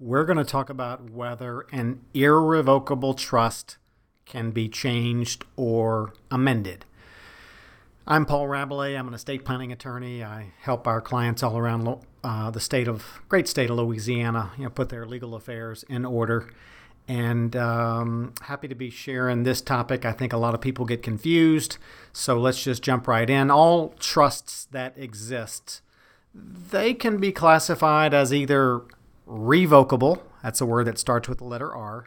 we're going to talk about whether an irrevocable trust can be changed or amended. I'm Paul Rabalais. I'm an estate planning attorney. I help our clients all around uh, the state of great state of Louisiana, you know, put their legal affairs in order. And um, happy to be sharing this topic. I think a lot of people get confused, so let's just jump right in. All trusts that exist they can be classified as either revocable, that's a word that starts with the letter R,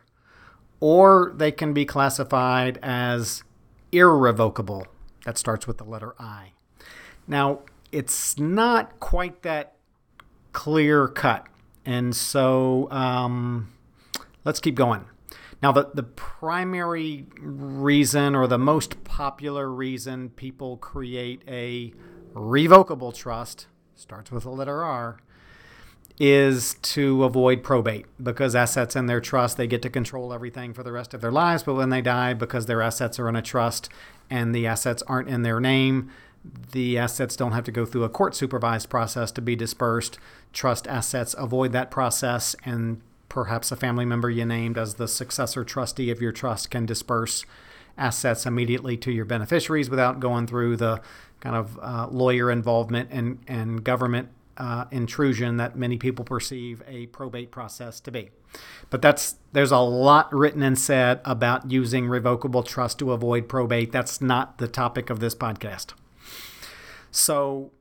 or they can be classified as irrevocable, that starts with the letter I. Now, it's not quite that clear cut, and so um, let's keep going. Now, the, the primary reason or the most popular reason people create a revocable trust starts with the letter R, is to avoid probate because assets in their trust, they get to control everything for the rest of their lives. But when they die, because their assets are in a trust and the assets aren't in their name, the assets don't have to go through a court supervised process to be dispersed. Trust assets avoid that process, and perhaps a family member you named as the successor trustee of your trust can disperse assets immediately to your beneficiaries without going through the kind of uh, lawyer involvement and, and government uh, intrusion that many people perceive a probate process to be. But that's there's a lot written and said about using revocable trust to avoid probate. That's not the topic of this podcast. So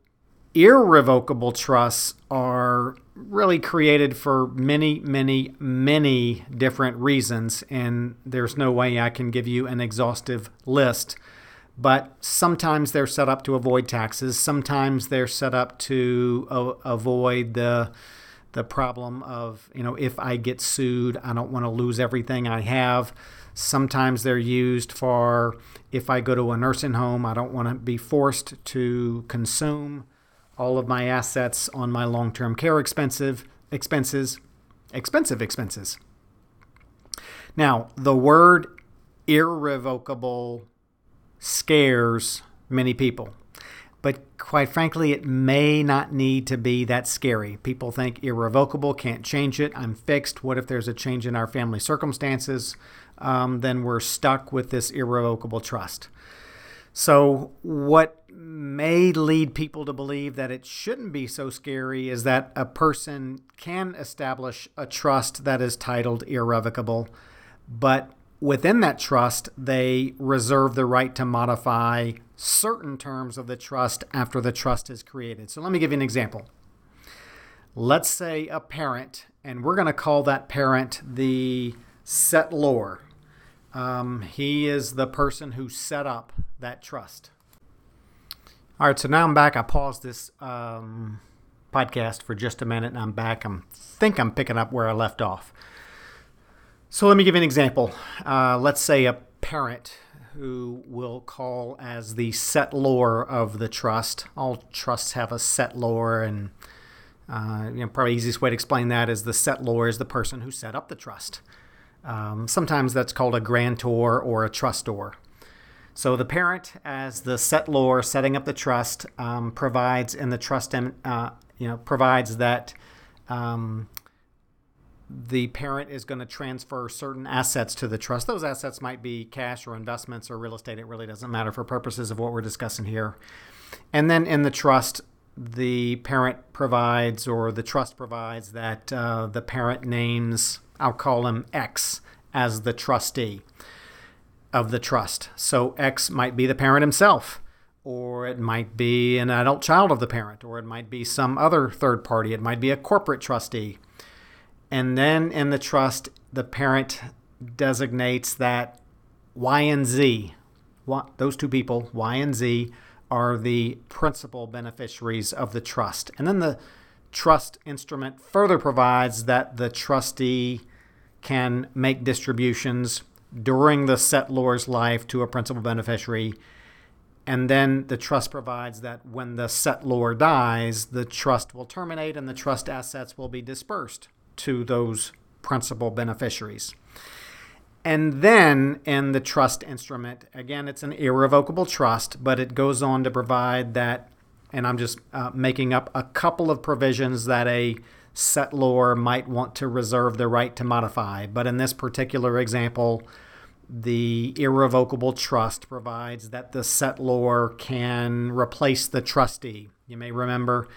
irrevocable trusts are really created for many, many, many different reasons, and there's no way I can give you an exhaustive list but sometimes they're set up to avoid taxes. Sometimes they're set up to avoid the the problem of you know if I get sued, I don't want to lose everything I have. Sometimes they're used for if I go to a nursing home, I don't want to be forced to consume all of my assets on my long-term care expensive expenses, expensive expenses. Now, the word irrevocable scares many people. But quite frankly, it may not need to be that scary. People think irrevocable, can't change it, I'm fixed. What if there's a change in our family circumstances? Um, then we're stuck with this irrevocable trust. So, what may lead people to believe that it shouldn't be so scary is that a person can establish a trust that is titled irrevocable, but within that trust, they reserve the right to modify certain terms of the trust after the trust is created. So let me give you an example. Let's say a parent, and we're going to call that parent the settlor. Um, he is the person who set up that trust. All right, so now I'm back. I paused this um, podcast for just a minute, and I'm back. I think I'm picking up where I left off. So let me give you an example. Uh, let's say a parent who will call as the settlor of the trust. All trusts have a settlor, and uh, you know, probably easiest way to explain that is the settlor is the person who set up the trust. Um, sometimes that's called a grantor or a trustor. So the parent, as the settlor setting up the trust, um, provides in the trust, uh, you know, provides that um, the parent is going to transfer certain assets to the trust. Those assets might be cash or investments or real estate. It really doesn't matter for purposes of what we're discussing here. And then in the trust, the parent provides or the trust provides that uh, the parent names, I'll call him X, as the trustee of the trust. So X might be the parent himself, or it might be an adult child of the parent, or it might be some other third party. It might be a corporate trustee and then in the trust, the parent designates that Y and Z, those two people, Y and Z, are the principal beneficiaries of the trust. And then the trust instrument further provides that the trustee can make distributions during the settlor's life to a principal beneficiary. And then the trust provides that when the settlor dies, the trust will terminate and the trust assets will be dispersed to those principal beneficiaries. And then in the trust instrument, again, it's an irrevocable trust, but it goes on to provide that, and I'm just uh, making up a couple of provisions that a settlor might want to reserve the right to modify. But in this particular example, the irrevocable trust provides that the settlor can replace the trustee. You may remember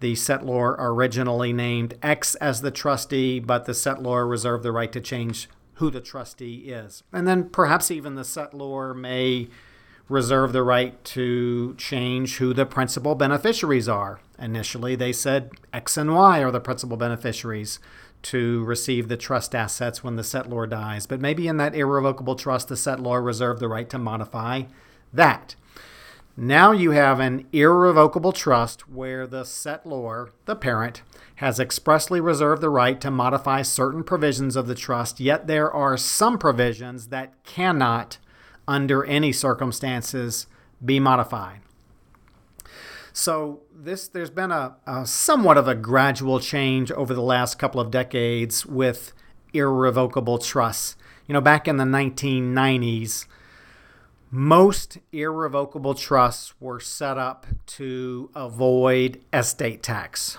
the settlor originally named X as the trustee, but the settlor reserved the right to change who the trustee is. And then perhaps even the settlor may reserve the right to change who the principal beneficiaries are. Initially, they said X and Y are the principal beneficiaries to receive the trust assets when the settlor dies. But maybe in that irrevocable trust, the settlor reserved the right to modify that. Now you have an irrevocable trust where the settlor, the parent, has expressly reserved the right to modify certain provisions of the trust, yet there are some provisions that cannot, under any circumstances, be modified. So this there's been a, a, somewhat of a gradual change over the last couple of decades with irrevocable trusts. You know, back in the 1990s, most irrevocable trusts were set up to avoid estate tax.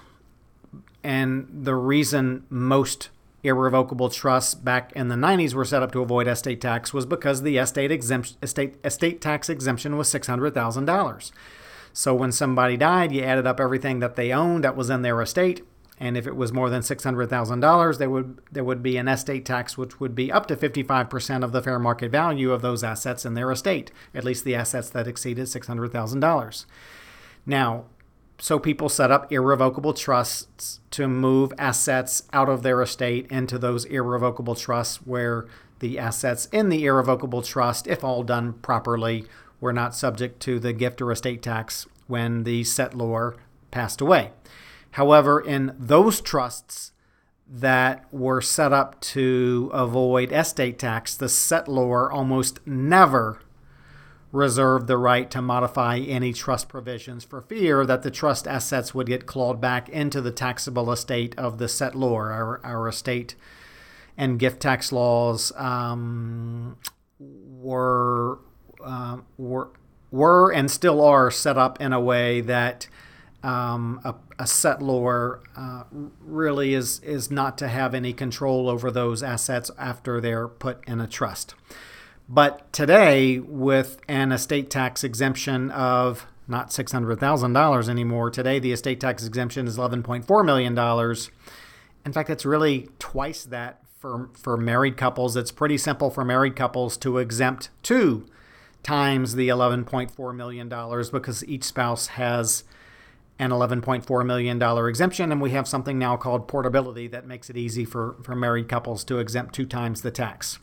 And the reason most irrevocable trusts back in the 90s were set up to avoid estate tax was because the estate exemption, estate, estate tax exemption was $600,000. So when somebody died, you added up everything that they owned that was in their estate, and if it was more than $600,000, there would there would be an estate tax which would be up to 55% of the fair market value of those assets in their estate, at least the assets that exceeded $600,000. Now, so people set up irrevocable trusts to move assets out of their estate into those irrevocable trusts where the assets in the irrevocable trust, if all done properly, were not subject to the gift or estate tax when the settlor passed away. However, in those trusts that were set up to avoid estate tax, the settlor almost never reserved the right to modify any trust provisions for fear that the trust assets would get clawed back into the taxable estate of the settlor. Our, our estate and gift tax laws um, were uh, were were and still are set up in a way that um, a, a settlor uh, really is is not to have any control over those assets after they're put in a trust. But today, with an estate tax exemption of not $600,000 anymore, today the estate tax exemption is $11.4 million. In fact, it's really twice that for, for married couples. It's pretty simple for married couples to exempt two times the $11.4 million because each spouse has an $11.4 million exemption, and we have something now called portability that makes it easy for, for married couples to exempt two times the tax.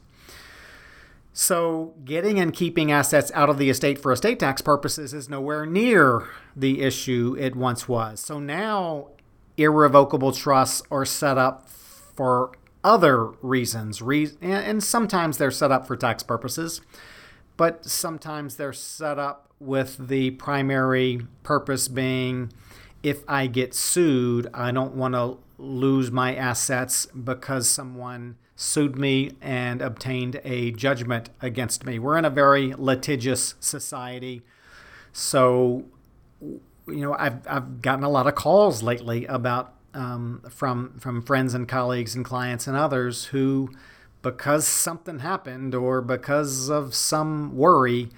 So, getting and keeping assets out of the estate for estate tax purposes is nowhere near the issue it once was. So, now irrevocable trusts are set up for other reasons, and sometimes they're set up for tax purposes but sometimes they're set up with the primary purpose being if I get sued, I don't want to lose my assets because someone sued me and obtained a judgment against me. We're in a very litigious society. So, you know, I've, I've gotten a lot of calls lately about um, from from friends and colleagues and clients and others who because something happened or because of some worry,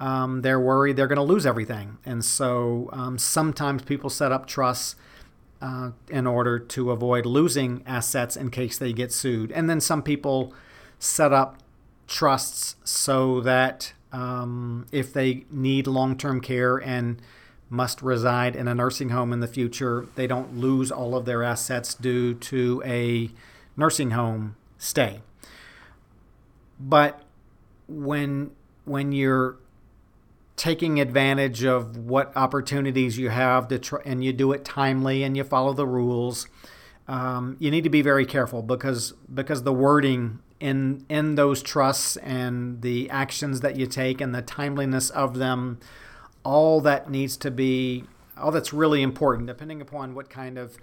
um, they're worried they're going to lose everything. And so um, sometimes people set up trusts uh, in order to avoid losing assets in case they get sued. And then some people set up trusts so that um, if they need long term care and must reside in a nursing home in the future, they don't lose all of their assets due to a nursing home stay. But when when you're taking advantage of what opportunities you have to try, and you do it timely and you follow the rules, um, you need to be very careful because because the wording in in those trusts and the actions that you take and the timeliness of them, all that needs to be all that's really important, depending upon what kind of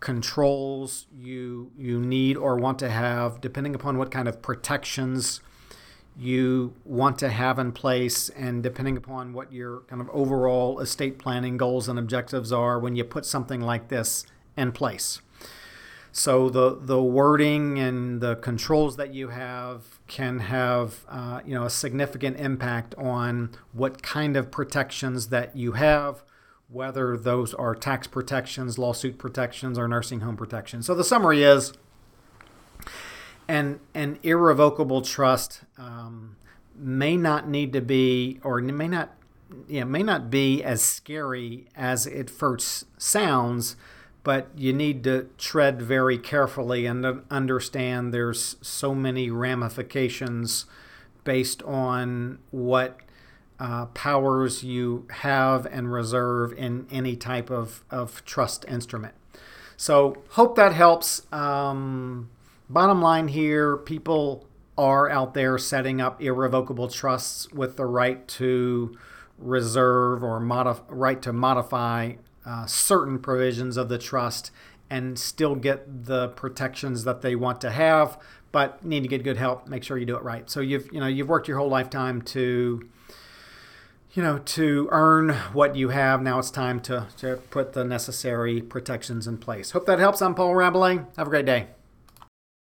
controls you you need or want to have, depending upon what kind of protections you want to have in place and depending upon what your kind of overall estate planning goals and objectives are when you put something like this in place. So the the wording and the controls that you have can have uh, you know a significant impact on what kind of protections that you have, whether those are tax protections, lawsuit protections, or nursing home protections. So the summary is an an irrevocable trust um, may not need to be or may not yeah may not be as scary as it first sounds but you need to tread very carefully and understand there's so many ramifications based on what uh, powers you have and reserve in any type of, of trust instrument. So, hope that helps. Um, bottom line here people are out there setting up irrevocable trusts with the right to reserve or modif- right to modify uh, certain provisions of the trust and still get the protections that they want to have but need to get good help make sure you do it right so you've you know you've worked your whole lifetime to you know to earn what you have now it's time to, to put the necessary protections in place. Hope that helps. I'm paul rabalais. Have a great day